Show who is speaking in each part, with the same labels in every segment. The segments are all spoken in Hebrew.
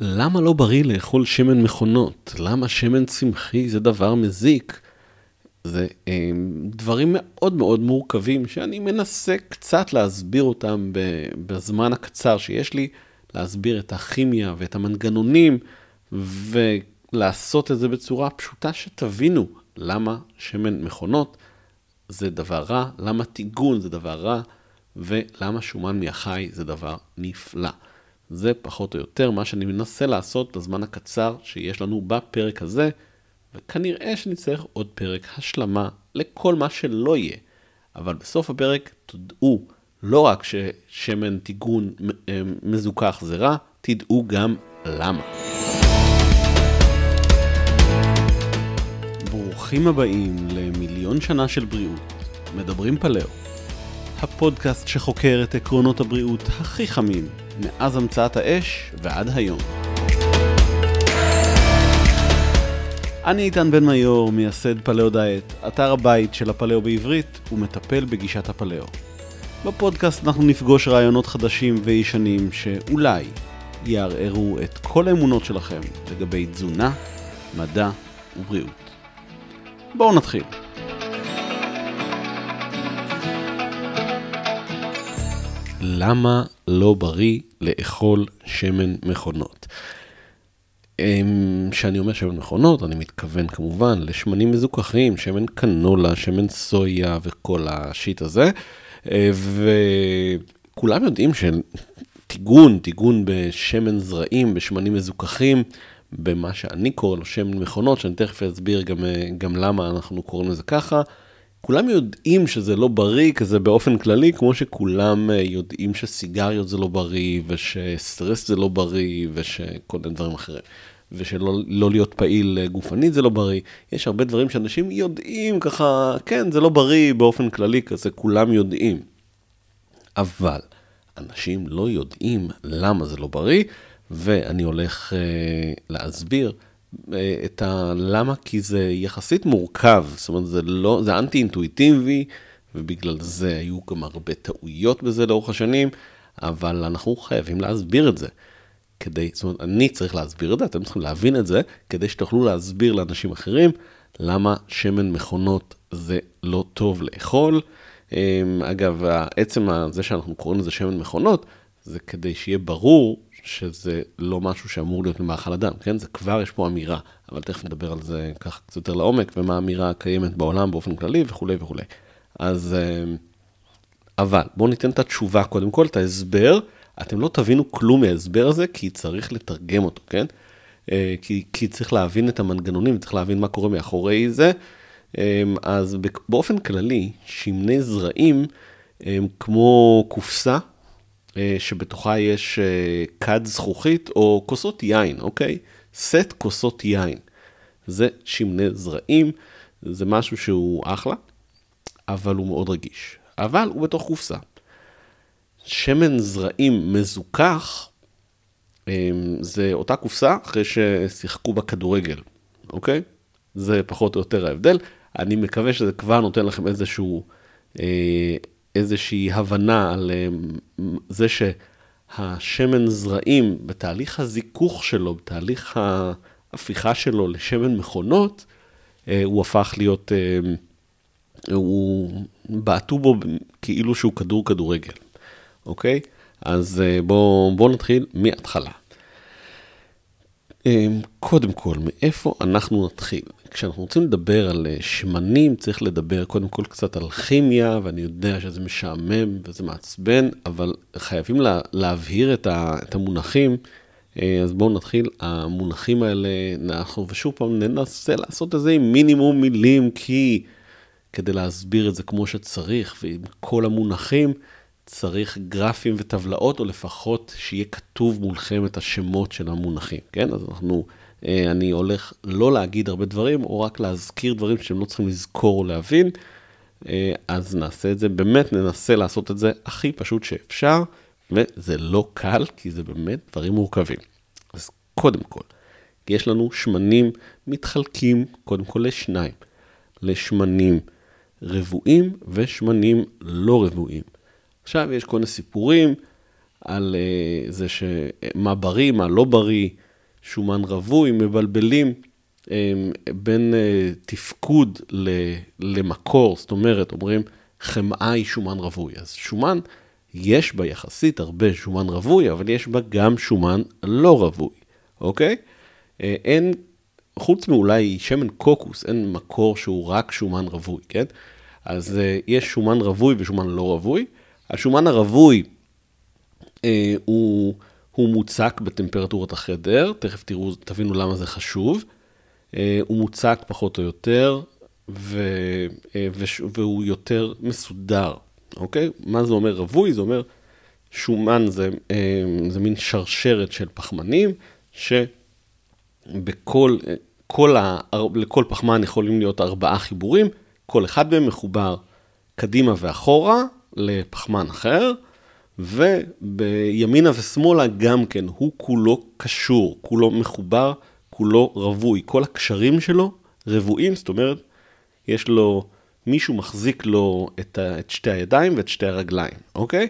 Speaker 1: למה לא בריא לאכול שמן מכונות? למה שמן צמחי זה דבר מזיק? זה אה, דברים מאוד מאוד מורכבים שאני מנסה קצת להסביר אותם בזמן הקצר שיש לי, להסביר את הכימיה ואת המנגנונים ולעשות את זה בצורה פשוטה שתבינו למה שמן מכונות זה דבר רע, למה טיגון זה דבר רע ולמה שומן מהחי זה דבר נפלא. זה פחות או יותר מה שאני מנסה לעשות בזמן הקצר שיש לנו בפרק הזה, וכנראה שנצטרך עוד פרק השלמה לכל מה שלא יהיה. אבל בסוף הפרק תדעו לא רק ששמן טיגון אה, מזוכח זה רע, תדעו גם למה. ברוכים הבאים למיליון שנה של בריאות, מדברים פלאו. הפודקאסט שחוקר את עקרונות הבריאות הכי חמים מאז המצאת האש ועד היום. אני איתן בן מיור, מייסד פלאו דיאט, אתר הבית של הפלאו בעברית ומטפל בגישת הפלאו. בפודקאסט אנחנו נפגוש רעיונות חדשים וישנים שאולי יערערו את כל האמונות שלכם לגבי תזונה, מדע ובריאות. בואו נתחיל. למה לא בריא לאכול שמן מכונות? כשאני אומר שמן מכונות, אני מתכוון כמובן לשמנים מזוכחים, שמן קנולה, שמן סויה וכל השיט הזה. אה, וכולם יודעים שטיגון, טיגון בשמן זרעים, בשמנים מזוכחים, במה שאני קורא לו שמן מכונות, שאני תכף אסביר גם, אה, גם למה אנחנו קוראים לזה ככה. כולם יודעים שזה לא בריא כזה באופן כללי, כמו שכולם אה, יודעים שסיגריות זה לא בריא, ושסטרס זה לא בריא, ושכל מיני דברים אחרים. ושלא לא להיות פעיל אה, גופנית זה לא בריא. יש הרבה דברים שאנשים יודעים ככה, כן, זה לא בריא באופן כללי כזה, כולם יודעים. אבל אנשים לא יודעים למה זה לא בריא, ואני הולך אה, להסביר את הלמה, כי זה יחסית מורכב, זאת אומרת, זה לא, זה אנטי אינטואיטיבי, ובגלל זה היו גם הרבה טעויות בזה לאורך השנים, אבל אנחנו חייבים להסביר את זה. כדי, זאת אומרת, אני צריך להסביר את זה, אתם צריכים להבין את זה, כדי שתוכלו להסביר לאנשים אחרים למה שמן מכונות זה לא טוב לאכול. אמ, אגב, עצם זה שאנחנו קוראים לזה שמן מכונות, זה כדי שיהיה ברור שזה לא משהו שאמור להיות במאכל אדם, כן? זה כבר יש פה אמירה, אבל תכף נדבר על זה ככה קצת יותר לעומק, ומה האמירה הקיימת בעולם באופן כללי וכולי וכולי. אז, אמ, אבל בואו ניתן את התשובה קודם כל, את ההסבר. אתם לא תבינו כלום מההסבר הזה, כי צריך לתרגם אותו, כן? אה, כי, כי צריך להבין את המנגנונים, צריך להבין מה קורה מאחורי זה. אה, אז באופן כללי, שמני זרעים הם כמו קופסה אה, שבתוכה יש כד זכוכית או כוסות יין, אוקיי? סט כוסות יין. זה שמני זרעים, זה משהו שהוא אחלה, אבל הוא מאוד רגיש. אבל הוא בתוך קופסה. שמן זרעים מזוכח, אמ, זה אותה קופסה אחרי ששיחקו בכדורגל, אוקיי? זה פחות או יותר ההבדל. אני מקווה שזה כבר נותן לכם איזשהו, אה, איזושהי הבנה על אה, זה שהשמן זרעים, בתהליך הזיכוך שלו, בתהליך ההפיכה שלו לשמן מכונות, אה, הוא הפך להיות, הוא בעטו בו כאילו שהוא כדור כדורגל. אוקיי? אז אה, בואו בוא נתחיל מההתחלה. אה, קודם כל, מאיפה אנחנו נתחיל? כשאנחנו רוצים לדבר על אה, שמנים, צריך לדבר קודם כל קצת על כימיה, ואני יודע שזה משעמם וזה מעצבן, אבל חייבים לה, להבהיר את, ה, את המונחים. אז בואו נתחיל, המונחים האלה, אנחנו ושוב פעם ננסה לעשות את זה עם מינימום מילים, כי כדי להסביר את זה כמו שצריך, ועם כל המונחים, צריך גרפים וטבלאות, או לפחות שיהיה כתוב מולכם את השמות של המונחים, כן? אז אנחנו, אה, אני הולך לא להגיד הרבה דברים, או רק להזכיר דברים שאתם לא צריכים לזכור או להבין, אה, אז נעשה את זה, באמת ננסה לעשות את זה הכי פשוט שאפשר, וזה לא קל, כי זה באמת דברים מורכבים. אז קודם כל, יש לנו שמנים מתחלקים קודם כל לשניים, לשמנים רבועים ושמנים לא רבועים. עכשיו יש כל מיני סיפורים על uh, זה שמה בריא, מה לא בריא, שומן רווי, מבלבלים בין תפקוד למקור, זאת אומרת, אומרים חמאה היא שומן רווי. אז שומן, יש בה יחסית הרבה שומן רווי, אבל יש בה גם שומן לא רווי, אוקיי? אין, חוץ מאולי שמן קוקוס, אין מקור שהוא רק שומן רווי, כן? אז יש שומן רווי ושומן לא רווי. השומן הרווי אה, הוא, הוא מוצק בטמפרטורת החדר, תכף תראו, תבינו למה זה חשוב. אה, הוא מוצק פחות או יותר, ו, אה, והוא יותר מסודר, אוקיי? מה זה אומר רווי? זה אומר שומן זה, אה, זה מין שרשרת של פחמנים, שבכל, כל ה, לכל פחמן יכולים להיות ארבעה חיבורים, כל אחד מהם מחובר קדימה ואחורה לפחמן אחר, ובימינה ושמאלה גם כן, הוא כולו קשור, כולו מחובר, כולו רווי. כל הקשרים שלו רבועים, זאת אומרת, יש לו, מישהו מחזיק לו את, ה, את שתי הידיים ואת שתי הרגליים, אוקיי?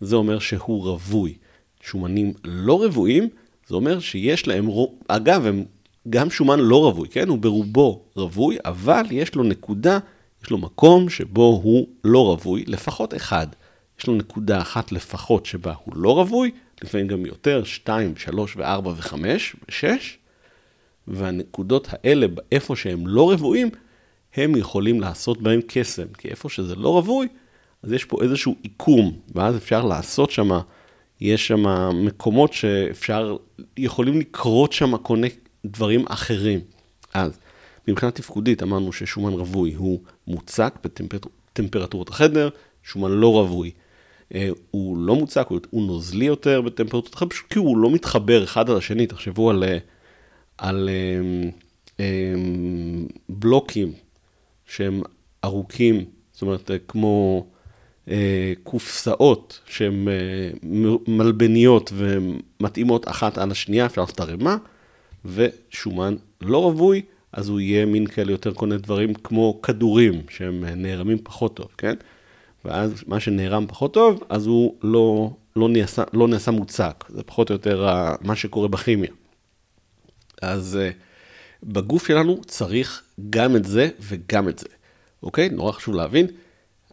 Speaker 1: זה אומר שהוא רווי. שומנים לא רבועים, זה אומר שיש להם, אגב, הם גם שומן לא רווי, כן? הוא ברובו רווי, אבל יש לו נקודה, יש לו מקום שבו הוא לא רווי, לפחות אחד. יש לו נקודה אחת לפחות שבה הוא לא רווי, לפעמים גם יותר, 2, 3 ו-4 ו-5 ו-6, והנקודות האלה, איפה שהם לא רבועים, הם יכולים לעשות בהם קסם, כי איפה שזה לא רווי, אז יש פה איזשהו עיקום, ואז אפשר לעשות שם, יש שם מקומות שאפשר, יכולים לקרות שם כל דברים אחרים. אז מבחינה תפקודית אמרנו ששומן רווי הוא מוצק בטמפרטורת החדר, שומן לא רווי הוא לא מוצק, הוא נוזלי יותר בטמפרטורת אחרת, פשוט כי הוא לא מתחבר אחד על השני, תחשבו על, אה, על אה, בלוקים שהם ארוכים, זאת אומרת, כמו קופסאות שהן מלבניות ומתאימות אחת על השנייה, אפשר לעשות ערימה, ושומן לא רווי, אז הוא יהיה מין כאלה יותר כל מיני דברים כמו כדורים, שהם נערמים פחות טוב, כן? ואז מה שנערם פחות טוב, אז הוא לא, לא, נעשה, לא נעשה מוצק. זה פחות או יותר מה שקורה בכימיה. אז uh, בגוף שלנו צריך גם את זה וגם את זה, אוקיי? נורא חשוב להבין.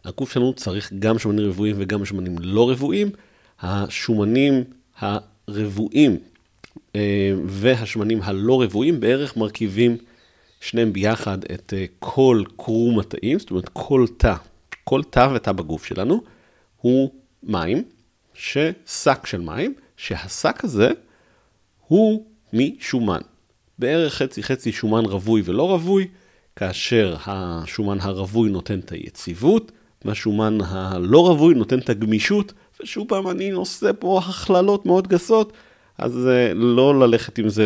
Speaker 1: הגוף שלנו צריך גם שמנים רבועים וגם שמנים לא רבועים. השומנים הרבועים uh, והשמנים הלא רבועים בערך מרכיבים שניהם ביחד את uh, כל קרום התאים, זאת אומרת כל תא כל תא ותא בגוף שלנו הוא מים, ששק של מים, שהשק הזה הוא משומן. בערך חצי חצי שומן רווי ולא רווי, כאשר השומן הרווי נותן את היציבות, והשומן הלא רווי נותן את הגמישות, ושוב פעם אני עושה פה הכללות מאוד גסות, אז לא ללכת עם זה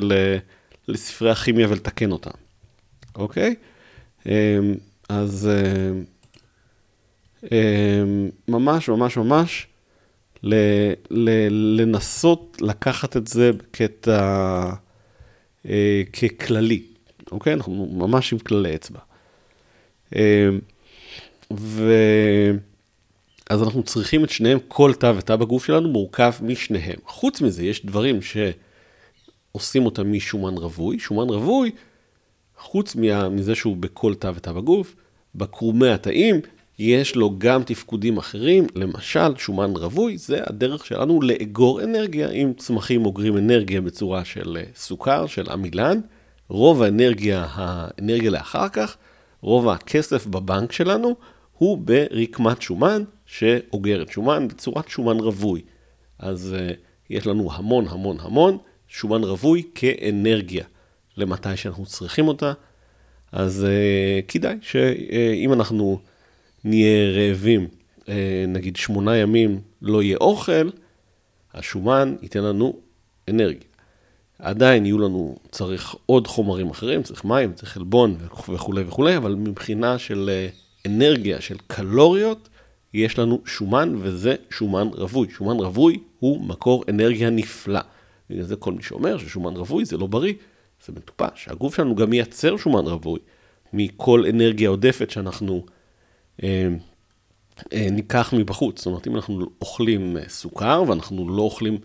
Speaker 1: לספרי הכימיה ולתקן אותם, אוקיי? אמ, אז אמ, ממש ממש ממש ל, ל, לנסות לקחת את זה כקטע, אה, ככללי, אוקיי? אנחנו ממש עם כללי אצבע. אמ, ו... אז אנחנו צריכים את שניהם, כל תא ותא בגוף שלנו מורכב משניהם. חוץ מזה, יש דברים שעושים אותם משומן רווי. שומן רווי, חוץ מזה שהוא בכל תא ותא בגוף, בקרומי התאים יש לו גם תפקודים אחרים, למשל שומן רווי, זה הדרך שלנו לאגור אנרגיה. אם צמחים אוגרים אנרגיה בצורה של אה, סוכר, של עמילן, רוב האנרגיה, האנרגיה לאחר כך, רוב הכסף בבנק שלנו, הוא ברקמת שומן שאוגרת שומן בצורת שומן רווי. אז uh, יש לנו המון המון המון שומן רווי כאנרגיה למתי שאנחנו צריכים אותה. אז uh, כדאי שאם uh, אנחנו נהיה רעבים, אה, נגיד שמונה ימים לא יהיה אוכל, השומן ייתן לנו אנרגיה. עדיין יהיו לנו, צריך עוד חומרים אחרים, צריך מים, צריך חלבון וכולי וכולי, אבל מבחינה של אה, אנרגיה, של קלוריות, יש לנו שומן, וזה שומן רווי. שומן רווי הוא מקור אנרגיה נפלא. בגלל זה כל מי שאומר ששומן רווי זה לא בריא, זה מטופש. הגוף שלנו גם מייצר שומן רווי מכל אנרגיה עודפת שאנחנו ניקח מבחוץ. זאת אומרת, אם אנחנו אוכלים אה, סוכר ואנחנו לא אוכלים,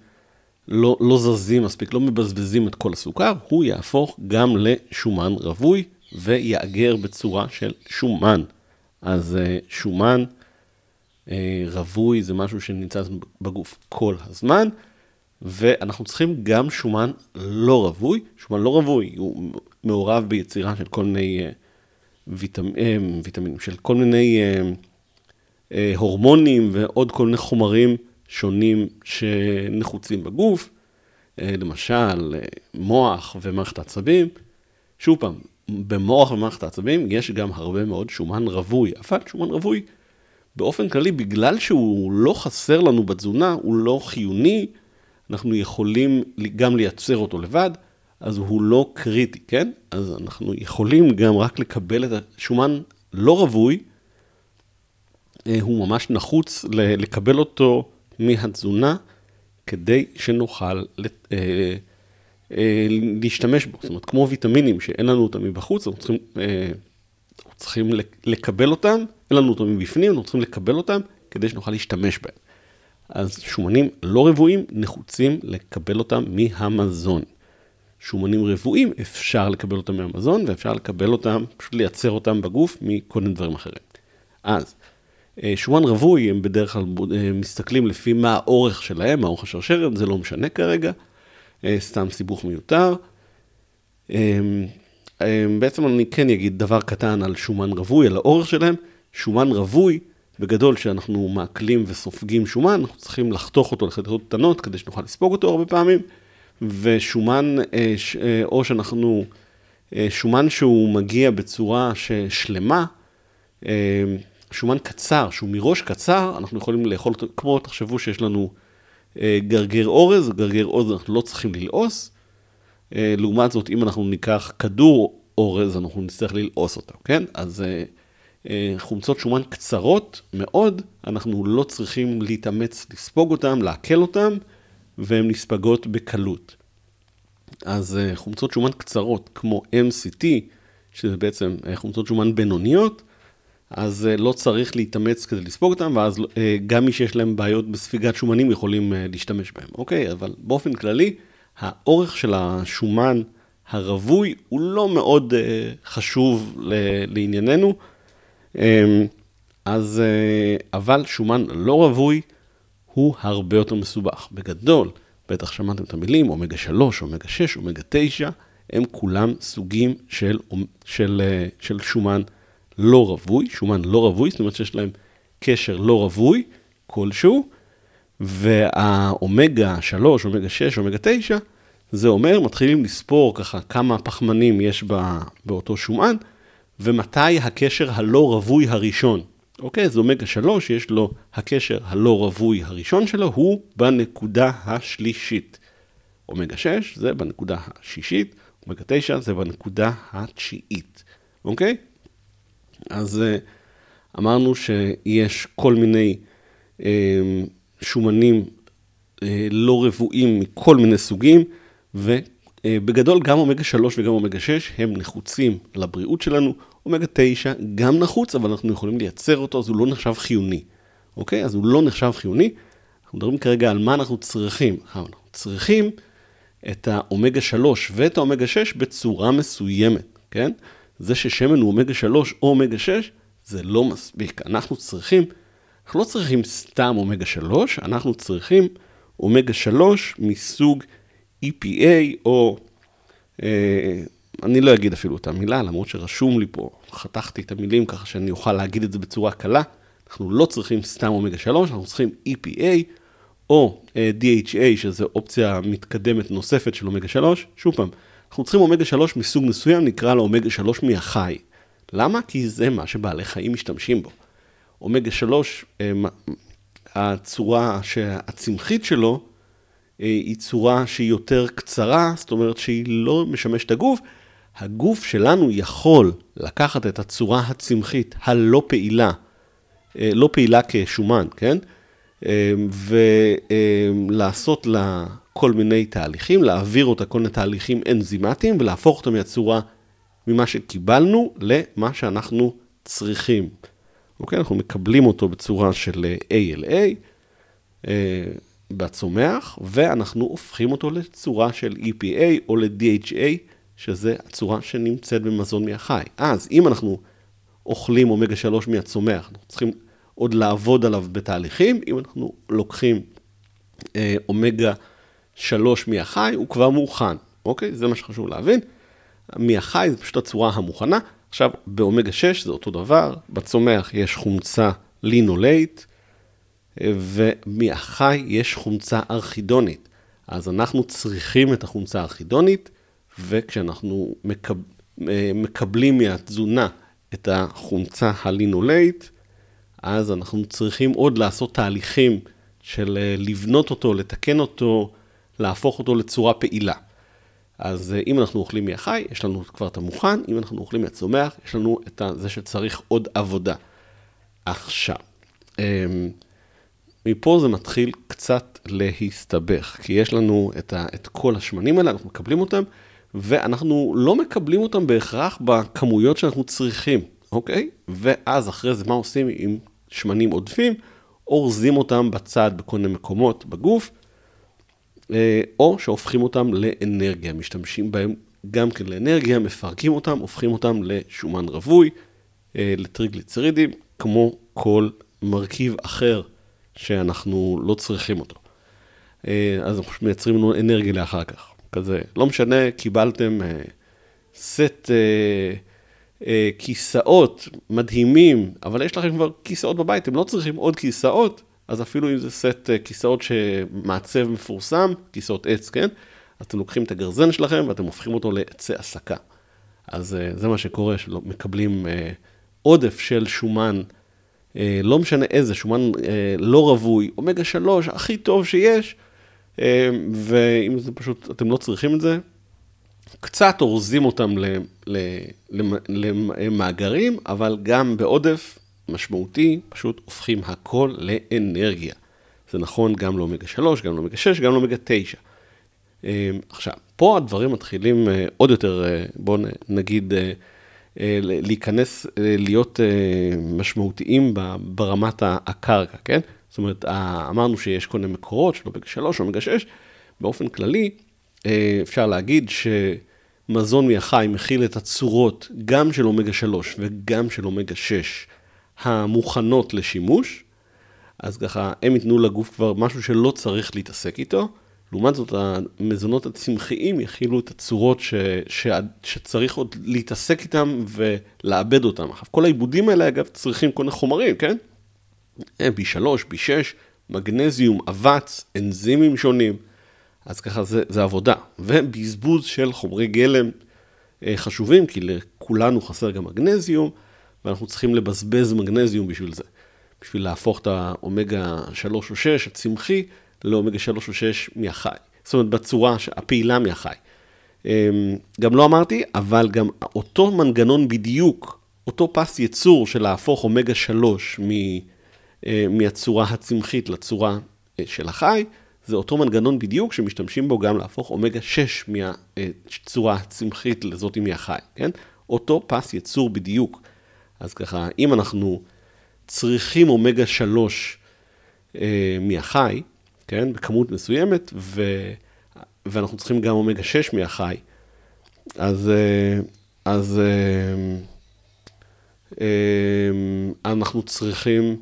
Speaker 1: לא, לא זזים מספיק, לא מבזבזים את כל הסוכר, הוא יהפוך גם לשומן רווי ויאגר בצורה של שומן. אז אה, שומן אה, רווי זה משהו שנמצא בגוף כל הזמן, ואנחנו צריכים גם שומן לא רווי. שומן לא רווי הוא מעורב ביצירה של כל מיני אה, ויטמ... ויטמינים, של כל מיני הורמונים ועוד כל מיני חומרים שונים שנחוצים בגוף, למשל מוח ומערכת העצבים. שוב פעם, במוח ומערכת העצבים יש גם הרבה מאוד שומן רווי, אבל שומן רווי באופן כללי, בגלל שהוא לא חסר לנו בתזונה, הוא לא חיוני, אנחנו יכולים גם לייצר אותו לבד, אז הוא לא קריטי, כן? אז אנחנו יכולים גם רק לקבל את השומן לא רווי, אה, הוא ממש נחוץ לקבל אותו מהתזונה, כדי שנוכל אה, אה, להשתמש בו. זאת אומרת, כמו ויטמינים שאין לנו אותם מבחוץ, אנחנו צריכים, אה, צריכים לקבל אותם, אין לנו אותם מבפנים, אנחנו צריכים לקבל אותם כדי שנוכל להשתמש בהם. אז שומנים לא רבועים נחוצים לקבל אותם מהמזון. שומנים רבועים אפשר לקבל אותם מהמזון ואפשר לקבל אותם, פשוט לייצר אותם בגוף מכל מיני דברים אחרים. אז אה, שומן רווי הם בדרך כלל מסתכלים לפי מה האורך שלהם, האורך השרשרת, זה לא משנה כרגע. אה, סתם סיבוך מיותר. אה, אה, בעצם אני כן אגיד דבר קטן על שומן רווי, על האורך שלהם. שומן רווי, בגדול, כשאנחנו מעכלים וסופגים שומן, אנחנו צריכים לחתוך אותו לחתיכות קטנות כדי שנוכל לספוג אותו הרבה פעמים. ושומן, או שאנחנו, שומן שהוא מגיע בצורה שלמה, שומן קצר, שהוא מראש קצר, אנחנו יכולים לאכול אותו, כמו תחשבו שיש לנו אה, גרגר אורז, גרגר אורז אנחנו לא צריכים ללעוס. אה, לעומת זאת, אם אנחנו ניקח כדור אורז, אנחנו נצטרך ללעוס אותו, כן? אז אה, חומצות שומן קצרות מאוד, אנחנו לא צריכים להתאמץ לספוג אותן, לעכל אותן, והן נספגות בקלות. אז חומצות שומן קצרות, כמו MCT, שזה בעצם חומצות שומן בינוניות, אז אה, לא צריך להתאמץ כדי לספוג אותם, ואז אה, גם מי שיש להם בעיות בספיגת שומנים יכולים אה, להשתמש בהם, אוקיי? אבל באופן כללי, האורך של השומן הרווי הוא לא מאוד חשוב לענייננו, אמ, אז, אבל שומן לא רווי הוא הרבה יותר מסובך. בגדול, בטח שמעתם את המילים, אומגה 3, אומגה 6, אומגה 9, הם כולם סוגים של, של, של שומן לא רווי, שומן לא רווי, זאת אומרת שיש להם קשר לא רווי כלשהו, והאומגה 3, אומגה 6, אומגה 9, זה אומר, מתחילים לספור ככה כמה פחמנים יש באותו שומן, ומתי הקשר הלא רווי הראשון. אוקיי, אז אומגה 3, יש לו הקשר הלא רווי הראשון שלו, הוא בנקודה השלישית. אומגה 6 זה בנקודה השישית, אומגה 9 זה בנקודה התשיעית, אוקיי? אז אה, אמרנו שיש כל מיני אה, שומנים אה, לא רבועים מכל מיני סוגים, ובגדול גם אומגה 3 וגם אומגה 6 הם נחוצים לבריאות שלנו. אומגה 9 גם נחוץ, אבל אנחנו יכולים לייצר אותו, אז הוא לא נחשב חיוני. אוקיי? אז הוא לא נחשב חיוני. אנחנו מדברים כרגע על מה אנחנו צריכים. אנחנו צריכים את האומגה 3 ואת האומגה 6 בצורה מסוימת, כן? זה ששמן הוא אומגה 3 או אומגה 6, זה לא מספיק. אנחנו צריכים, אנחנו לא צריכים סתם אומגה 3, אנחנו צריכים אומגה 3 מסוג EPA או, אה, אני לא אגיד אפילו את המילה, למרות שרשום לי פה, חתכתי את המילים ככה שאני אוכל להגיד את זה בצורה קלה. אנחנו לא צריכים סתם אומגה 3, אנחנו צריכים EPA או אה, DHA, שזו אופציה מתקדמת נוספת של אומגה 3. שוב פעם, אנחנו צריכים אומגה 3 מסוג מסוים, נקרא לו אומגה 3 מהחי. למה? כי זה מה שבעלי חיים משתמשים בו. אומגה 3, אה, הצורה הצמחית שלו, אה, היא צורה שהיא יותר קצרה, זאת אומרת שהיא לא משמשת הגוף. הגוף שלנו יכול לקחת את הצורה הצמחית הלא פעילה, אה, לא פעילה כשומן, כן? ולעשות לה כל מיני תהליכים, להעביר אותה כל מיני תהליכים אנזימטיים ולהפוך אותה מהצורה, ממה שקיבלנו למה שאנחנו צריכים. אוקיי? אנחנו מקבלים אותו בצורה של ALA, אה, בצומח, ואנחנו הופכים אותו לצורה של EPA או ל-DHA, שזה הצורה שנמצאת במזון מהחי. אז אם אנחנו אוכלים אומגה 3 מהצומח, אנחנו צריכים עוד לעבוד עליו בתהליכים, אם אנחנו לוקחים אה, אומגה 3 מהחי, הוא כבר מוכן, אוקיי? זה מה שחשוב להבין. מהחי זה פשוט הצורה המוכנה. עכשיו, באומגה 6 זה אותו דבר, בצומח יש חומצה לינולייט, ומהחי יש חומצה ארכידונית. אז אנחנו צריכים את החומצה הארכידונית, וכשאנחנו מקב... אה, מקבלים מהתזונה את החומצה הלינולייט, אז אנחנו צריכים עוד לעשות תהליכים של אה, לבנות אותו, לתקן אותו, להפוך אותו לצורה פעילה. אז אה, אם אנחנו אוכלים מהחי, יש לנו כבר את המוכן, אם אנחנו אוכלים מהצומח, יש לנו את זה שצריך עוד עבודה. עכשיו, אמ, מפה זה מתחיל קצת להסתבך, כי יש לנו את, ה, את כל השמנים האלה, אנחנו מקבלים אותם, ואנחנו לא מקבלים אותם בהכרח בכמויות שאנחנו צריכים, אוקיי? ואז אחרי זה מה עושים עם שמנים עודפים? אורזים אותם בצד בכל מיני מקומות בגוף, אה, או שהופכים אותם לאנרגיה, משתמשים בהם גם כן לאנרגיה, מפרקים אותם, הופכים אותם לשומן רווי, אה, לטריגליצרידים, כמו כל מרכיב אחר שאנחנו לא צריכים אותו. אה, אז אנחנו מייצרים לנו אנרגיה לאחר כך. כזה, לא משנה, קיבלתם סט כיסאות מדהימים, אבל יש לכם כבר כיסאות בבית, אתם לא צריכים עוד כיסאות, אז אפילו אם זה סט אה, כיסאות שמעצב מפורסם, כיסאות עץ, כן? אז אתם לוקחים את הגרזן שלכם ואתם הופכים אותו לעצי הסקה. אז אה, זה מה שקורה, שמקבלים אה, עודף של שומן, לא משנה איזה, שומן לא רווי, אומגה 3, הכי טוב שיש, ואם זה פשוט, אתם לא צריכים את זה, קצת אורזים אותם למאגרים, אבל גם בעודף משמעותי, פשוט הופכים הכל לאנרגיה. זה נכון גם לאומגה 3, גם לאומגה 6, גם לאומגה 9. אמ, עכשיו, פה הדברים מתחילים אה, עוד יותר, אה, בואו נגיד, אה, להיכנס, להיות משמעותיים ברמת הקרקע, כן? זאת אומרת, אמרנו שיש כל מיני מקורות של אומגה 3, אומגה 6, באופן כללי, אפשר להגיד שמזון מהחי מכיל את הצורות גם של אומגה 3 וגם של אומגה 6 המוכנות לשימוש, אז ככה הם ייתנו לגוף כבר משהו שלא צריך להתעסק איתו. לעומת זאת, המזונות הצמחיים יכילו את הצורות ש, ש, שצריך עוד להתעסק איתם ולעבד אותם. עכשיו, כל העיבודים האלה, אגב, צריכים כל מיני חומרים, כן? B3, B6, מגנזיום, אבץ, אנזימים שונים. אז ככה זה, זה עבודה. ובזבוז של חומרי גלם אה, חשובים, כי לכולנו חסר גם מגנזיום. ואנחנו צריכים לבזבז מגנזיום בשביל זה. בשביל להפוך את האומגה 3 או 6 הצמחי לאומגה 3 או 6 מהחי. זאת אומרת, בצורה הפעילה מהחי. אמ, גם לא אמרתי, אבל גם אותו מנגנון בדיוק, אותו פס ייצור של להפוך אומגה 3 אה, מהצורה הצמחית לצורה אה, של החי, זה אותו מנגנון בדיוק שמשתמשים בו גם להפוך אומגה 6 מהצורה הצמחית לזאת מהחי, כן? אותו פס ייצור בדיוק. אז ככה, אם אנחנו צריכים אומגה 3 אה, מהחי, כן, בכמות מסוימת, ו, ואנחנו צריכים גם אומגה 6 מהחי, אז, אה, אז אה, אה, אנחנו צריכים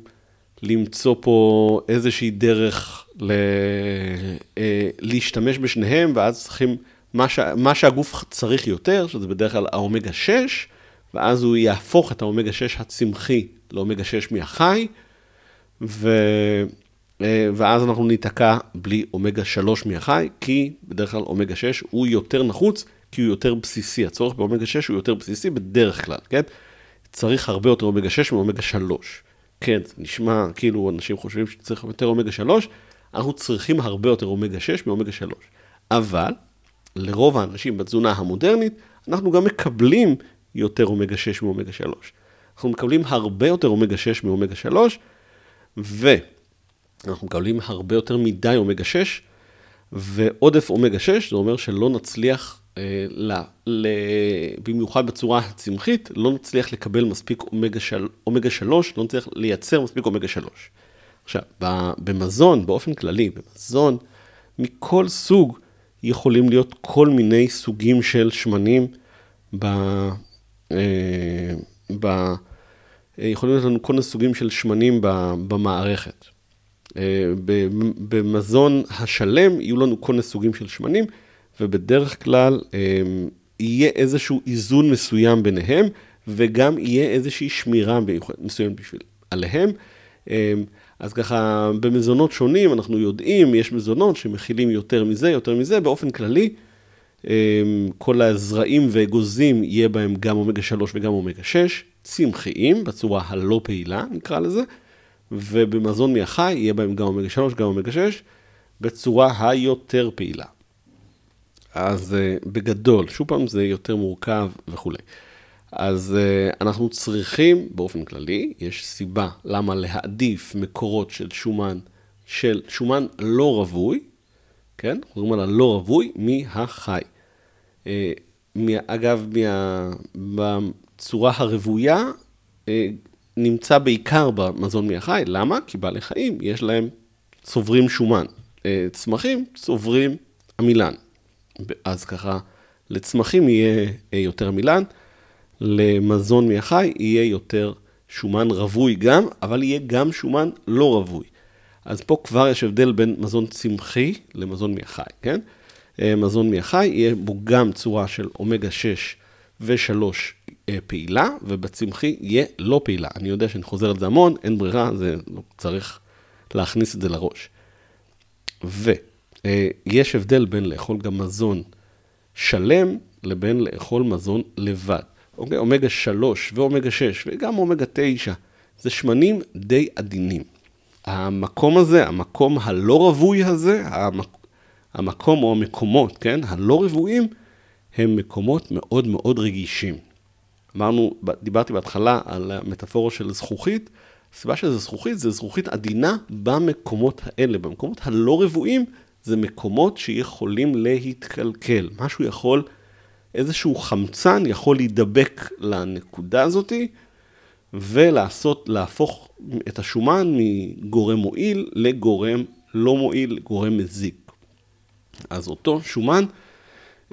Speaker 1: למצוא פה איזושהי דרך ל, אה, להשתמש בשניהם, ואז צריכים, מה, ש, מה שהגוף צריך יותר, שזה בדרך כלל האומגה 6, ואז הוא יהפוך את האומגה 6 הצמחי לאומגה 6 מהחי, ו... אה, ואז אנחנו ניתקע בלי אומגה 3 מהחי, כי בדרך כלל אומגה 6 הוא יותר נחוץ, כי הוא יותר בסיסי. הצורך באומגה 6 הוא יותר בסיסי בדרך כלל, כן? צריך הרבה יותר אומגה 6 מאומגה 3. כן, זה נשמע כאילו אנשים חושבים שצריך יותר אומגה 3, אנחנו צריכים הרבה יותר אומגה 6 מאומגה 3. אבל לרוב האנשים בתזונה המודרנית, אנחנו גם מקבלים יותר אומגה 6 מאומגה 3. אנחנו מקבלים הרבה יותר אומגה 6 מאומגה 3, ואנחנו מקבלים הרבה יותר מדי אומגה 6, ועודף אומגה 6, זה אומר שלא נצליח, ל, ל, במיוחד בצורה הצמחית, לא נצליח לקבל מספיק אומגה, של, אומגה 3, לא נצליח לייצר מספיק אומגה 3. עכשיו, במזון, באופן כללי, במזון מכל סוג, יכולים להיות כל מיני סוגים של שמנים ב... אה, ב... אה, יכולים להיות לנו כל מיני סוגים של שמנים במערכת. אה, במזון השלם יהיו לנו כל מיני סוגים של שמנים, ובדרך כלל יהיה איזשהו איזון מסוים ביניהם, וגם יהיה איזושהי שמירה מסוימת בשביל עליהם. אז ככה, במזונות שונים, אנחנו יודעים, יש מזונות שמכילים יותר מזה, יותר מזה, באופן כללי, כל הזרעים ואגוזים, יהיה בהם גם אומגה 3 וגם אומגה 6, צמחיים, בצורה הלא פעילה, נקרא לזה, ובמזון מהחי יהיה בהם גם אומגה 3, גם אומגה 6, בצורה היותר פעילה. אז אה, בגדול, שוב פעם, זה יותר מורכב וכולי. אז uh, אנחנו צריכים, באופן כללי, יש סיבה למה להעדיף מקורות של שומן, של שומן לא רווי, כן? מדברים על הלא רווי מהחי. Uh, אגב, מה, בצורה הרוויה, נמצא בעיקר במזון מהחי. למה? כי בעלי חיים, יש להם, צוברים שומן. צמחים צוברים עמילן. אז ככה, לצמחים יהיה uh, יותר עמילן. למזון מהחי יהיה יותר שומן רווי גם, אבל יהיה גם שומן לא רווי. אז פה כבר יש הבדל בין מזון צמחי למזון מהחי, כן? אה, מזון מהחי יהיה בו גם צורה של אומגה 6 ו-3 אה, פעילה, ובצמחי יהיה לא פעילה. אני יודע שאני חוזר על זה המון, אין ברירה, זה לא צריך להכניס את זה לראש. ויש אה, הבדל בין לאכול גם מזון שלם לבין לאכול מזון לבד. אוקיי? אומגה 3 ואומגה 6 וגם אומגה 9, זה שמנים די עדינים. המקום הזה, המקום הלא רווי הזה, המק... המקום או המקומות, כן, הלא רבועים, הם מקומות מאוד מאוד רגישים. אמרנו, דיברתי בהתחלה על המטאפורה של זכוכית, הסיבה שזה זכוכית, זה זכוכית עדינה במקומות האלה. במקומות הלא רבועים, זה מקומות שיכולים להתקלקל. משהו יכול איזשהו חמצן יכול להידבק לנקודה הזאתי, ולעשות, להפוך את השומן מגורם מועיל לגורם לא מועיל, לגורם מזיק. אז אותו שומן,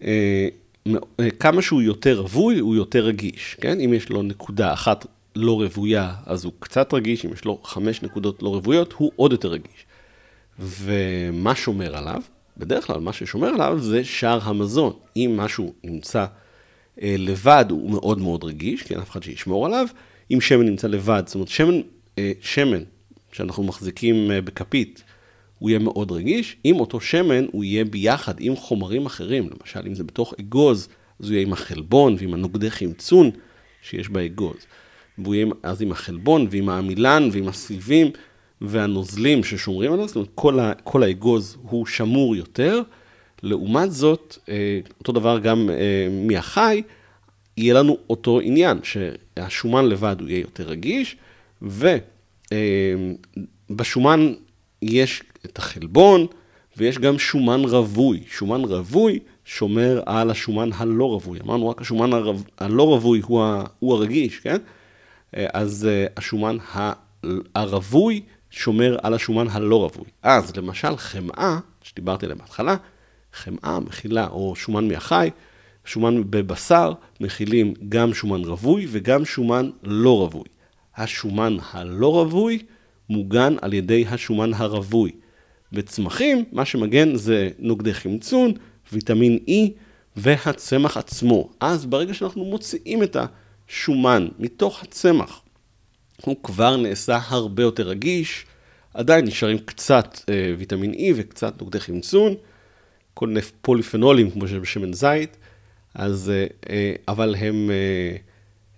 Speaker 1: אה, אה, כמה שהוא יותר רווי, הוא יותר רגיש, כן? אם יש לו נקודה אחת לא רוויה, אז הוא קצת רגיש, אם יש לו חמש נקודות לא רוויות, הוא עוד יותר רגיש. ומה שומר עליו? בדרך כלל מה ששומר עליו זה שער המזון. אם משהו נמצא אה, לבד, הוא מאוד מאוד רגיש, כי אין אף אחד שישמור עליו. אם שמן נמצא לבד, זאת אומרת, שמן, אה, שמן שאנחנו מחזיקים אה, בכפית, הוא יהיה מאוד רגיש. אם אותו שמן, הוא יהיה ביחד עם חומרים אחרים, למשל, אם זה בתוך אגוז, אז הוא יהיה עם החלבון ועם הנוגדי חמצון שיש באגוז. והוא יהיה אז עם החלבון ועם העמילן ועם הסיבים. והנוזלים ששומרים עליו, זאת אומרת, כל, ה, כל האגוז הוא שמור יותר. לעומת זאת, אה, אותו דבר גם אה, מהחי, יהיה לנו אותו עניין, שהשומן לבד הוא יהיה יותר רגיש, ובשומן אה, יש את החלבון, ויש גם שומן רווי. שומן רווי שומר על השומן הלא רווי. אמרנו רק השומן הרו... הלא רווי הוא, ה... הוא הרגיש, כן? אז השומן הרווי שומר על השומן הלא רווי. אז למשל חמאה, שדיברתי עליה בהתחלה, חמאה מכילה, או שומן מהחי, שומן בבשר, מכילים גם שומן רווי וגם שומן לא רווי. השומן הלא רווי מוגן על ידי השומן הרווי. בצמחים, מה שמגן זה נוגדי חמצון, ויטמין E והצמח עצמו. אז ברגע שאנחנו מוציאים את השומן מתוך הצמח, הוא כבר נעשה הרבה יותר רגיש, עדיין נשארים קצת אה, ויטמין E וקצת נוגדי חמצון, כל מיני פוליפנולים כמו שבשמן זית, אז, אה, אה, אבל הם, אה,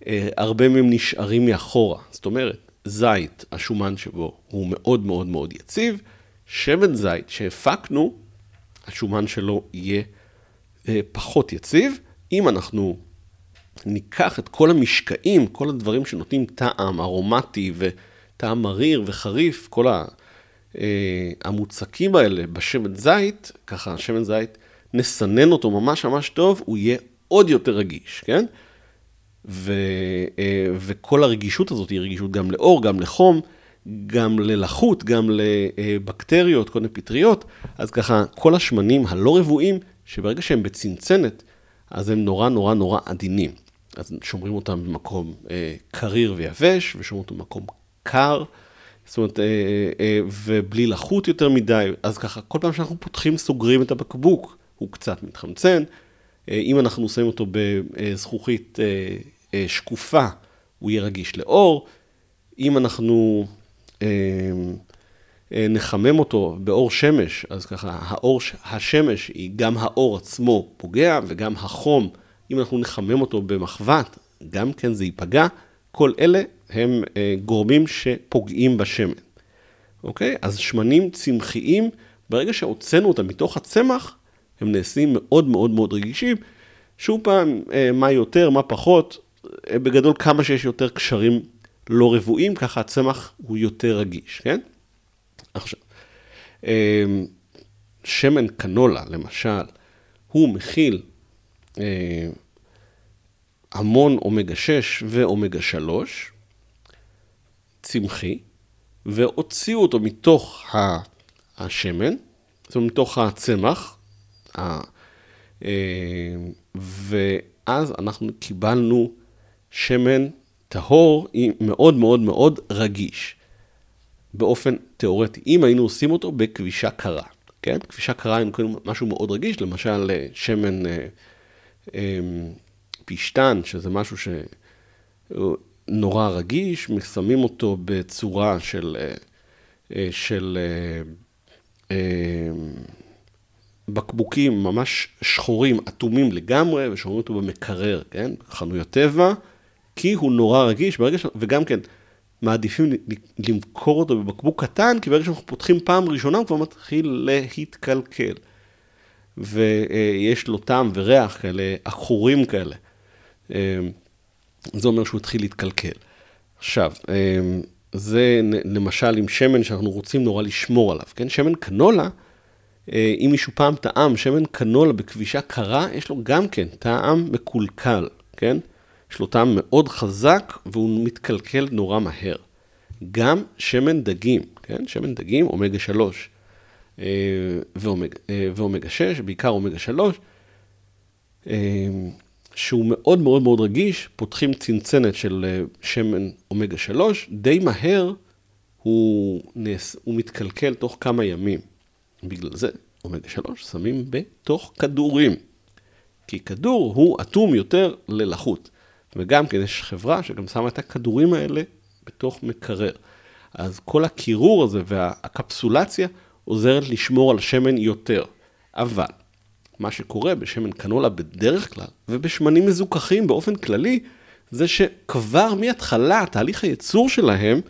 Speaker 1: אה, הרבה מהם נשארים מאחורה. זאת אומרת, זית, השומן שבו הוא מאוד מאוד מאוד יציב, שמן זית שהפקנו, השומן שלו יהיה אה, פחות יציב. אם אנחנו ניקח את כל המשקעים, כל הדברים שנותנים טעם ארומטי וטעם מריר וחריף, כל אה, המוצקים האלה בשמן זית, ככה שמן זית, נסנן אותו ממש ממש טוב, הוא יהיה עוד יותר רגיש, כן? ו, אה, וכל הרגישות הזאת היא רגישות גם לאור, גם לחום, גם ללחות, גם לבקטריות, כל מיני פטריות, אז ככה, כל השמנים הלא רבועים, שברגע שהם בצנצנת, אז הם נורא נורא נורא עדינים. אז שומרים אותם במקום אה, קריר ויבש, ושומרים אותם במקום קר, זאת אומרת, אה, אה, ובלי לחות יותר מדי, אז ככה, כל פעם שאנחנו פותחים, סוגרים את הבקבוק, הוא קצת מתחמצן. אה, אם אנחנו שמים אותו בזכוכית אה, אה, שקופה, הוא יהיה רגיש לאור. אם אנחנו אה, אה, נחמם אותו באור שמש, אז ככה, האור, השמש היא גם האור עצמו פוגע וגם החום, אם אנחנו נחמם אותו במחבת, גם כן זה ייפגע. כל אלה הם אה, גורמים שפוגעים בשמן. אוקיי? אז שמנים צמחיים, ברגע שהוצאנו אותם מתוך הצמח, הם נעשים מאוד מאוד מאוד רגישים. שוב פעם, אה, מה יותר, מה פחות, אה, בגדול כמה שיש יותר קשרים לא רבועים, ככה הצמח הוא יותר רגיש, כן? עכשיו, שמן קנולה, למשל, הוא מכיל המון אומגה 6 ואומגה 3, צמחי, והוציאו אותו מתוך השמן, זאת אומרת, מתוך הצמח, ואז אנחנו קיבלנו שמן טהור מאוד מאוד מאוד רגיש, באופן תיאורטי, אם היינו עושים אותו בכבישה קרה, כן? כבישה קרה היינו קוראים משהו מאוד רגיש, למשל שמן אה, אה, פשטן, שזה משהו שנורא רגיש, שמים אותו בצורה של, אה, של בקבוקים ממש שחורים, אטומים לגמרי, ושומרים אותו במקרר, כן? חנויות טבע, כי הוא נורא רגיש, ברגע ש... וגם כן, מעדיפים למכור אותו בבקבוק קטן, כי ברגע שאנחנו פותחים פעם ראשונה, הוא כבר מתחיל להתקלקל. ויש לו טעם וריח כאלה, עכורים כאלה. זה אומר שהוא התחיל להתקלקל. עכשיו, זה למשל עם שמן שאנחנו רוצים נורא לשמור עליו, כן? שמן קנולה, אה, אם מישהו פעם טעם שמן קנולה בכבישה קרה, יש לו גם כן טעם מקולקל, כן? יש לו טעם מאוד חזק והוא מתקלקל נורא מהר. גם שמן דגים, כן? שמן דגים, אומגה 3 אה, ואומגה, אה, ואומגה 6, בעיקר אומגה 3, שהוא מאוד מאוד מאוד רגיש, פותחים צנצנת של שמן אומגה 3, די מהר הוא, נס, הוא מתקלקל תוך כמה ימים. בגלל זה אומגה 3 שמים בתוך כדורים. כי כדור הוא אטום יותר ללחות. וגם כן יש חברה שגם שמה את הכדורים האלה בתוך מקרר. אז כל הקירור הזה והקפסולציה עוזרת לשמור על שמן יותר. אבל מה שקורה בשמן קנולה בדרך כלל, ובשמנים מזוכחים באופן כללי, זה שכבר מההתחלה, תהליך הייצור שלהם,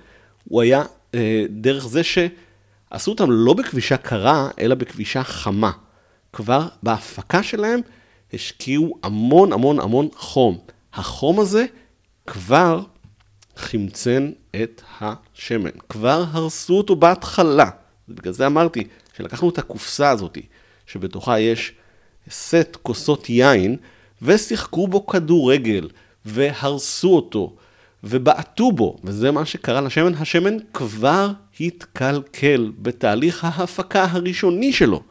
Speaker 1: הוא היה אה, דרך זה ש... עשו אותם לא בכבישה קרה, אלא בכבישה חמה. כבר בהפקה שלהם השקיעו המון המון המון חום. החום הזה כבר חמצן את השמן, כבר הרסו אותו בהתחלה. בגלל זה אמרתי שלקחנו את הקופסה הזאת, שבתוכה יש סט כוסות יין, ושיחקו בו כדורגל, והרסו אותו, ובעטו בו, וזה מה שקרה לשמן, השמן כבר התקלקל בתהליך ההפקה הראשוני שלו.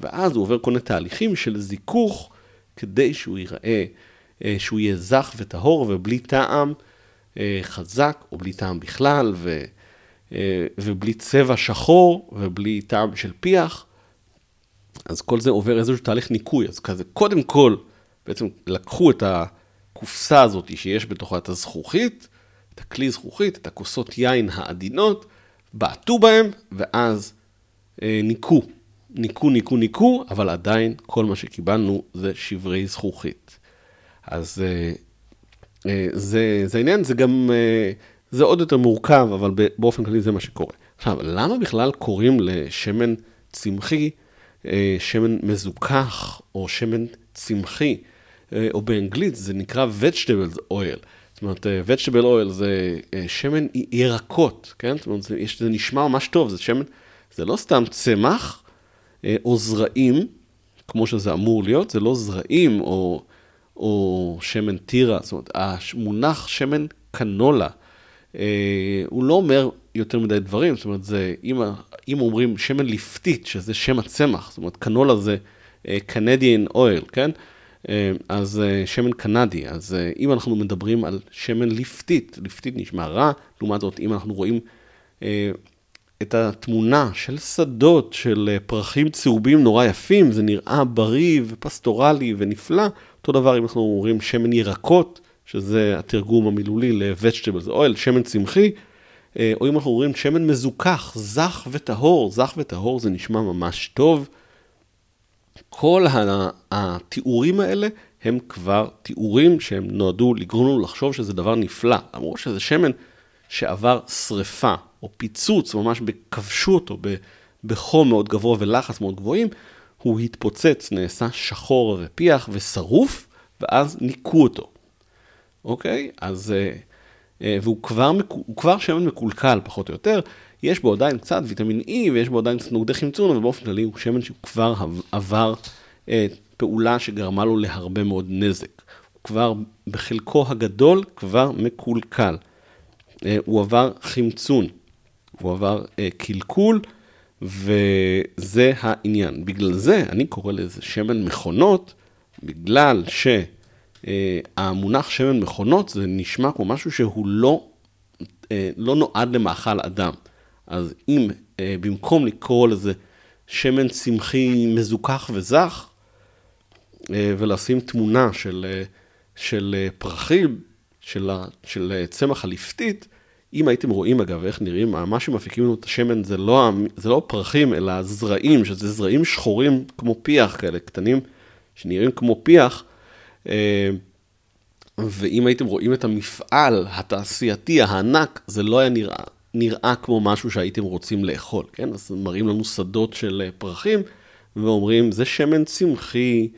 Speaker 1: ואז הוא עובר כל מיני תהליכים של זיכוך, כדי שהוא ייראה, אה, שהוא יהיה זך וטהור ובלי טעם אה, חזק, או בלי טעם בכלל, ו, אה, ובלי צבע שחור, ובלי טעם של פיח. אז כל זה עובר איזשהו תהליך ניקוי. אז כזה, קודם כל, בעצם לקחו את הקופסה הזאת שיש בתוכה את הזכוכית, את הכלי זכוכית, את הכוסות יין העדינות, בעטו בהם, ואז אה, ניקו. ניקו, ניקו, ניקו, אבל עדיין כל מה שקיבלנו זה שברי זכוכית. אז אה, אה, זה, זה העניין, זה גם, אה, זה עוד יותר מורכב, אבל באופן כללי זה מה שקורה. עכשיו, למה בכלל קוראים לשמן צמחי שמן מזוכח או שמן צמחי, אה, או באנגלית זה נקרא vegetables oil. זאת אומרת, אה, vegetable oil זה אה, שמן ירקות, כן? זאת אומרת, זה, זה נשמע ממש טוב, זה שמן, זה לא סתם צמח אה, או זרעים, כמו שזה אמור להיות, זה לא זרעים או, או שמן טירה, זאת אומרת, המונח שמן קנולה אה, הוא לא אומר יותר מדי דברים, זאת אומרת, זה, אם, אם אומרים שמן ליפטית, שזה שם הצמח, זאת אומרת, קנולה זה קנדיאן אויל, כן? אז שמן קנדי, אז אם אנחנו מדברים על שמן ליפטית, ליפטית נשמע רע, לעומת זאת, אם אנחנו רואים את התמונה של שדות, של פרחים צהובים נורא יפים, זה נראה בריא ופסטורלי ונפלא, אותו דבר אם אנחנו אומרים שמן ירקות, שזה התרגום המילולי ל-vegetables oil, שמן צמחי, אה, או אם אנחנו אומרים שמן מזוכח, זך וטהור, זך וטהור זה נשמע ממש טוב. כל התיאורים האלה הם כבר תיאורים שהם נועדו לגרום לנו לחשוב שזה דבר נפלא, למרות שזה שמן שעבר שריפה או פיצוץ, ממש כבשו אותו בחום מאוד גבוה ולחץ מאוד גבוהים, הוא התפוצץ, נעשה שחור ופיח ושרוף, ואז ניקו אותו. אוקיי? אז, אה, אה, והוא כבר, כבר שמן מקולקל, פחות או יותר. יש בו עדיין קצת ויטמין E, ויש בו עדיין קצת נוגדי חמצון, אבל באופן כללי הוא שמן שהוא כבר עבר אה, פעולה שגרמה לו להרבה מאוד נזק. הוא כבר, בחלקו הגדול, כבר מקולקל. הוא עבר חמצון, הוא עבר קלקול, וזה העניין. בגלל זה אני קורא לזה שמן מכונות, בגלל שהמונח שמן מכונות זה נשמע כמו משהו שהוא לא, אה, לא נועד למאכל אדם. אז אם אה, במקום לקרוא לזה שמן צמחי מזוכח וזך, אה, ולשים תמונה של, של פרחים, של, של צמח הליפתית, אם הייתם רואים אגב איך נראים, מה שמפיקים לנו את השמן זה לא, זה לא פרחים, אלא זרעים, שזה זרעים שחורים כמו פיח כאלה, קטנים, שנראים כמו פיח. אה, ואם הייתם רואים את המפעל התעשייתי הענק, זה לא היה נראה, נראה כמו משהו שהייתם רוצים לאכול, כן? אז מראים לנו שדות של אה, פרחים, ואומרים, זה שמן צמחי,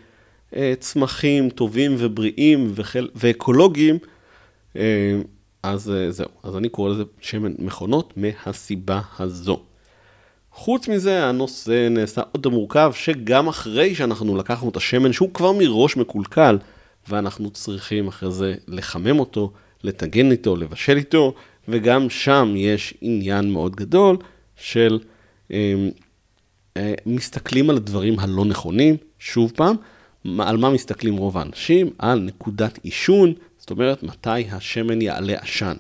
Speaker 1: אה, צמחים טובים ובריאים וחל... ואקולוגיים. אז זהו, אז אני קורא לזה שמן מכונות מהסיבה הזו. חוץ מזה, הנושא נעשה עוד מורכב, שגם אחרי שאנחנו לקחנו את השמן, שהוא כבר מראש מקולקל, ואנחנו צריכים אחרי זה לחמם אותו, לטגן איתו, לבשל איתו, וגם שם יש עניין מאוד גדול של אה, אה, מסתכלים על הדברים הלא נכונים, שוב פעם, על מה מסתכלים רוב האנשים? על נקודת עישון, זאת אומרת, מתי השמן יעלה עשן.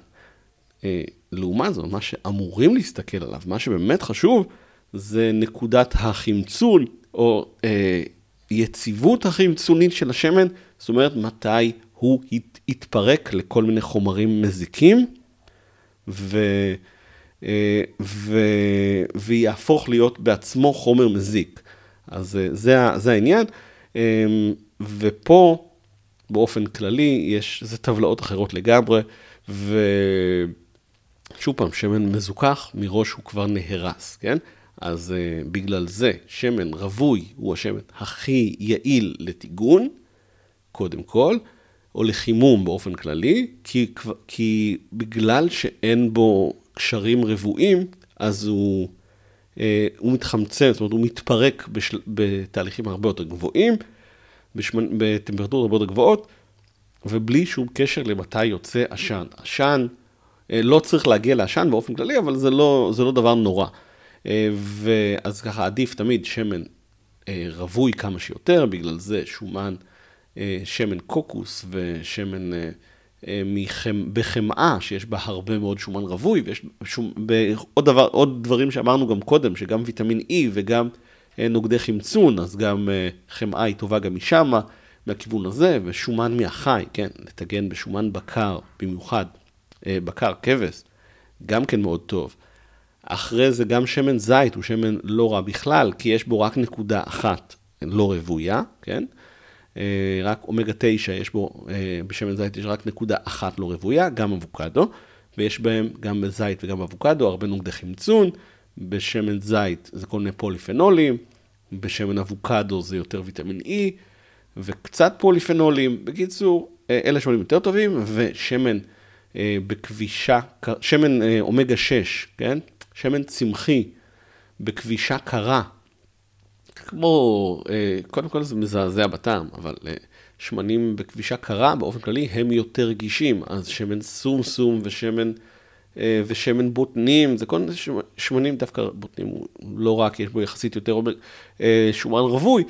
Speaker 1: אה, לעומת זאת, מה שאמורים להסתכל עליו, מה שבאמת חשוב, זה נקודת החמצון, או אה, יציבות החמצונית של השמן, זאת אומרת, מתי הוא ית, יתפרק לכל מיני חומרים מזיקים, ו, אה, ו, ויהפוך להיות בעצמו חומר מזיק. אז אה, זה, זה העניין. אה, ופה באופן כללי, יש, זה טבלאות אחרות לגמרי, ושוב פעם, שמן מזוכח, מראש הוא כבר נהרס, כן? אז uh, בגלל זה, שמן רווי הוא השמן הכי יעיל לטיגון, קודם כל, או לחימום באופן כללי, כי, כי בגלל שאין בו קשרים רבועים, אז הוא, uh, הוא מתחמצן, זאת אומרת, הוא מתפרק בשל, בתהליכים הרבה יותר גבוהים. בשמנ... בטמפרטורות הרבה יותר גבוהות, ובלי שום קשר למתי יוצא עשן. עשן, אה, לא צריך להגיע לעשן באופן כללי, אבל זה לא, זה לא דבר נורא. אה, ואז ככה עדיף תמיד שמן אה, רווי כמה שיותר, בגלל זה שומן, שמן קוקוס ושמן מחמ... בחמאה, שיש בה הרבה מאוד שומן רווי, ויש שום... עוד, דבר, עוד דברים שאמרנו גם קודם, שגם ויטמין E וגם נוגדי חמצון, אז גם אה, חמאה היא טובה גם משם, מהכיוון הזה, ושומן מהחי, כן, לטגן בשומן בקר, במיוחד אה, בקר, כבש, גם כן מאוד טוב. אחרי זה גם שמן זית הוא שמן לא רע בכלל, כי יש בו רק נקודה אחת לא רוויה, כן? אה, רק אומגה 9 יש בו, בשמן זית יש רק נקודה אחת לא רוויה, גם אבוקדו, ויש בהם גם בזית וגם באבוקדו הרבה נוגדי חמצון, בשמן זית זה כל מיני פוליפנולים, בשמן אבוקדו זה יותר ויטמין E, וקצת פוליפנולים. בקיצור, אה, אלה שמנים יותר טובים, ושמן אה, בכבישה, שמן אה, אומגה 6, כן? שמן צמחי בכבישה קרה, כמו, קודם כל זה מזעזע בטעם, אבל שמנים בכבישה קרה באופן כללי הם יותר רגישים, אז שמן סום סום ושמן אה, ושמן בוטנים, זה כל מיני שמנים, דווקא בוטנים הוא לא רק, יש בו יחסית יותר אה, שומן רווי,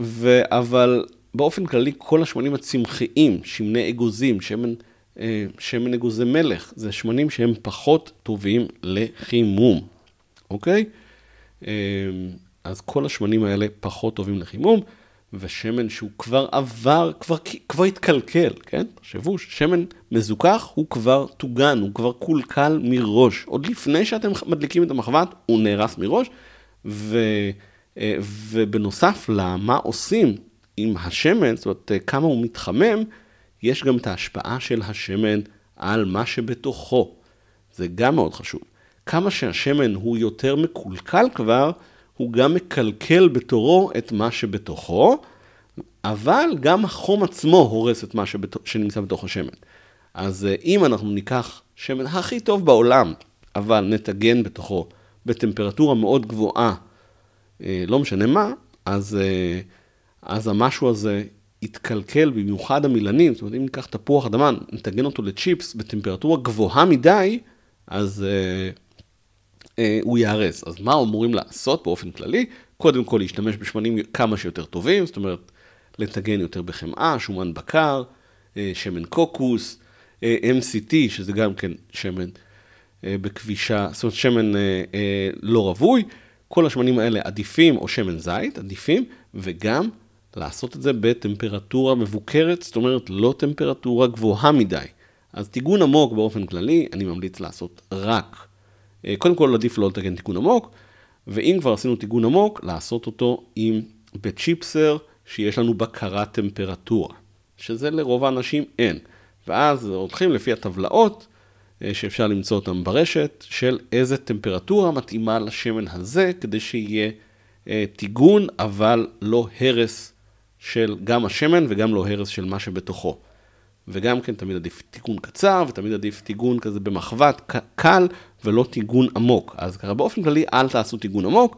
Speaker 1: ו, אבל באופן כללי כל השמנים הצמחיים, שמני אגוזים, שמן, אה, שמן אגוזי מלך, זה שמנים שהם פחות טובים לחימום, אוקיי? אז כל השמנים האלה פחות טובים לחימום. ושמן שהוא כבר עבר, כבר, כבר התקלקל, כן? תחשבו, שמן מזוכח הוא כבר טוגן, הוא כבר קולקל מראש. עוד לפני שאתם מדליקים את המחבת, הוא נהרס מראש. ו, אה, ובנוסף למה עושים עם השמן, זאת אומרת, כמה הוא מתחמם, יש גם את ההשפעה של השמן על מה שבתוכו. זה גם מאוד חשוב. כמה שהשמן הוא יותר מקולקל כבר, הוא גם מקלקל בתורו את מה שבתוכו, אבל גם החום עצמו הורס את מה שבתו, שנמצא בתוך השמן. אז אה, אם אנחנו ניקח שמן הכי טוב בעולם, אבל נטגן בתוכו בטמפרטורה מאוד גבוהה, אה, לא משנה מה, אז, אה, אז המשהו הזה יתקלקל, במיוחד המילנים, זאת אומרת, אם ניקח תפוח אדמה, נטגן אותו לצ'יפס בטמפרטורה גבוהה מדי, אז הוא ייהרס. אז מה אמורים לעשות באופן כללי? קודם כל להשתמש בשמנים כמה שיותר טובים, זאת אומרת, לטגן יותר בחמאה, שומן בקר, אה, שמן קוקוס, אה, MCT, שזה גם כן שמן אה, בכבישה, זאת אומרת, שמן אה, אה, לא רווי. כל השמנים האלה עדיפים, או שמן זית, עדיפים, וגם לעשות את זה בטמפרטורה מבוקרת, זאת אומרת, לא טמפרטורה גבוהה מדי. אז טיגון עמוק באופן כללי, אני ממליץ לעשות רק אה, קודם כל עדיף לא לתקן תיקון עמוק, ואם כבר עשינו תיקון עמוק, לעשות אותו עם בצ'יפסר שיש לנו בקרת טמפרטורה, שזה לרוב האנשים אין. ואז הולכים לפי הטבלאות אה, שאפשר למצוא אותן ברשת, של איזה טמפרטורה מתאימה לשמן הזה, כדי שיהיה אה, טיגון, אבל לא הרס של גם השמן וגם לא הרס של מה שבתוכו. וגם כן תמיד עדיף תיקון קצר, ותמיד עדיף טיגון כזה במחבת קל, ולא טיגון עמוק. אז ככה באופן כללי, אל תעשו טיגון עמוק,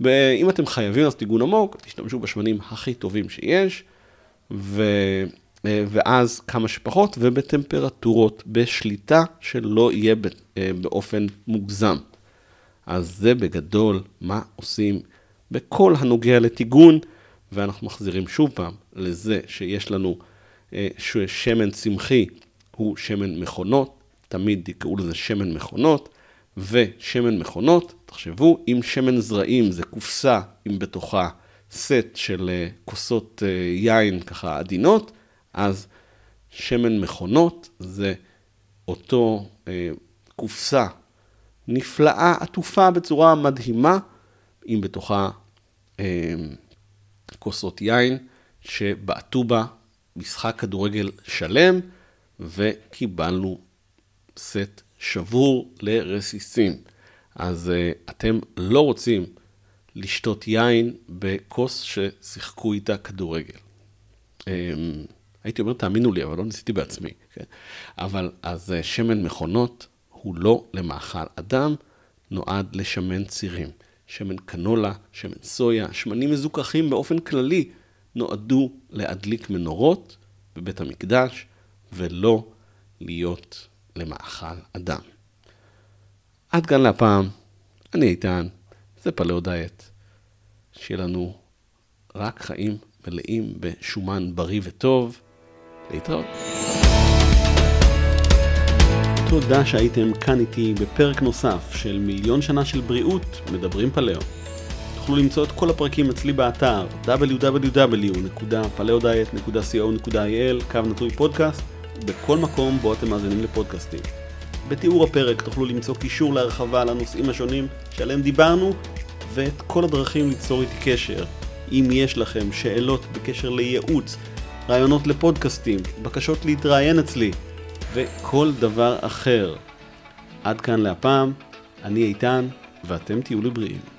Speaker 1: ואם אתם חייבים לעשות טיגון עמוק, תשתמשו בשמנים הכי טובים שיש, ו... ואז כמה שפחות, ובטמפרטורות בשליטה שלא יהיה באופן מוגזם. אז זה בגדול מה עושים בכל הנוגע לטיגון, ואנחנו מחזירים שוב פעם לזה שיש לנו אה, ששמן צמחי הוא שמן מכונות, תמיד יקראו לזה שמן מכונות, ושמן מכונות, תחשבו, אם שמן זרעים זה קופסה עם בתוכה סט של אה, כוסות אה, יין ככה עדינות, אז שמן מכונות זה אותו קופסה נפלאה, עטופה בצורה מדהימה, עם בתוכה כוסות יין שבעטו בה משחק כדורגל שלם, וקיבלנו סט שבור לרסיסים. אז uh, אתם לא רוצים לשתות יין בכוס ששיחקו איתה כדורגל. Um, הייתי אומר, תאמינו לי, אבל לא ניסיתי בעצמי. כן? אבל אז uh, שמן מכונות הוא לא למאכל אדם, נועד לשמן צירים. שמן קנולה, שמן סויה, שמנים מזוכחים באופן כללי. נועדו להדליק מנורות בבית המקדש, ולא להיות למאכל אדם. עד כאן להפעם, אני איתן, זה פלאו דיאט. שיהיה לנו רק חיים מלאים בשומן בריא וטוב. להתראות. תודה שהייתם כאן איתי בפרק נוסף של מיליון שנה של בריאות, מדברים פלאו. תוכלו למצוא את כל הפרקים אצלי באתר www.paleodiet.co.il קו נטוי פודקאסט, בכל מקום בו אתם מאזינים לפודקאסטים. בתיאור הפרק תוכלו למצוא קישור להרחבה על הנושאים השונים שעליהם דיברנו, ואת כל הדרכים ליצור איתי קשר. אם יש לכם שאלות בקשר לייעוץ, רעיונות לפודקאסטים, בקשות להתראיין אצלי, וכל דבר אחר. עד כאן להפעם, אני איתן, ואתם תהיו לבריאים.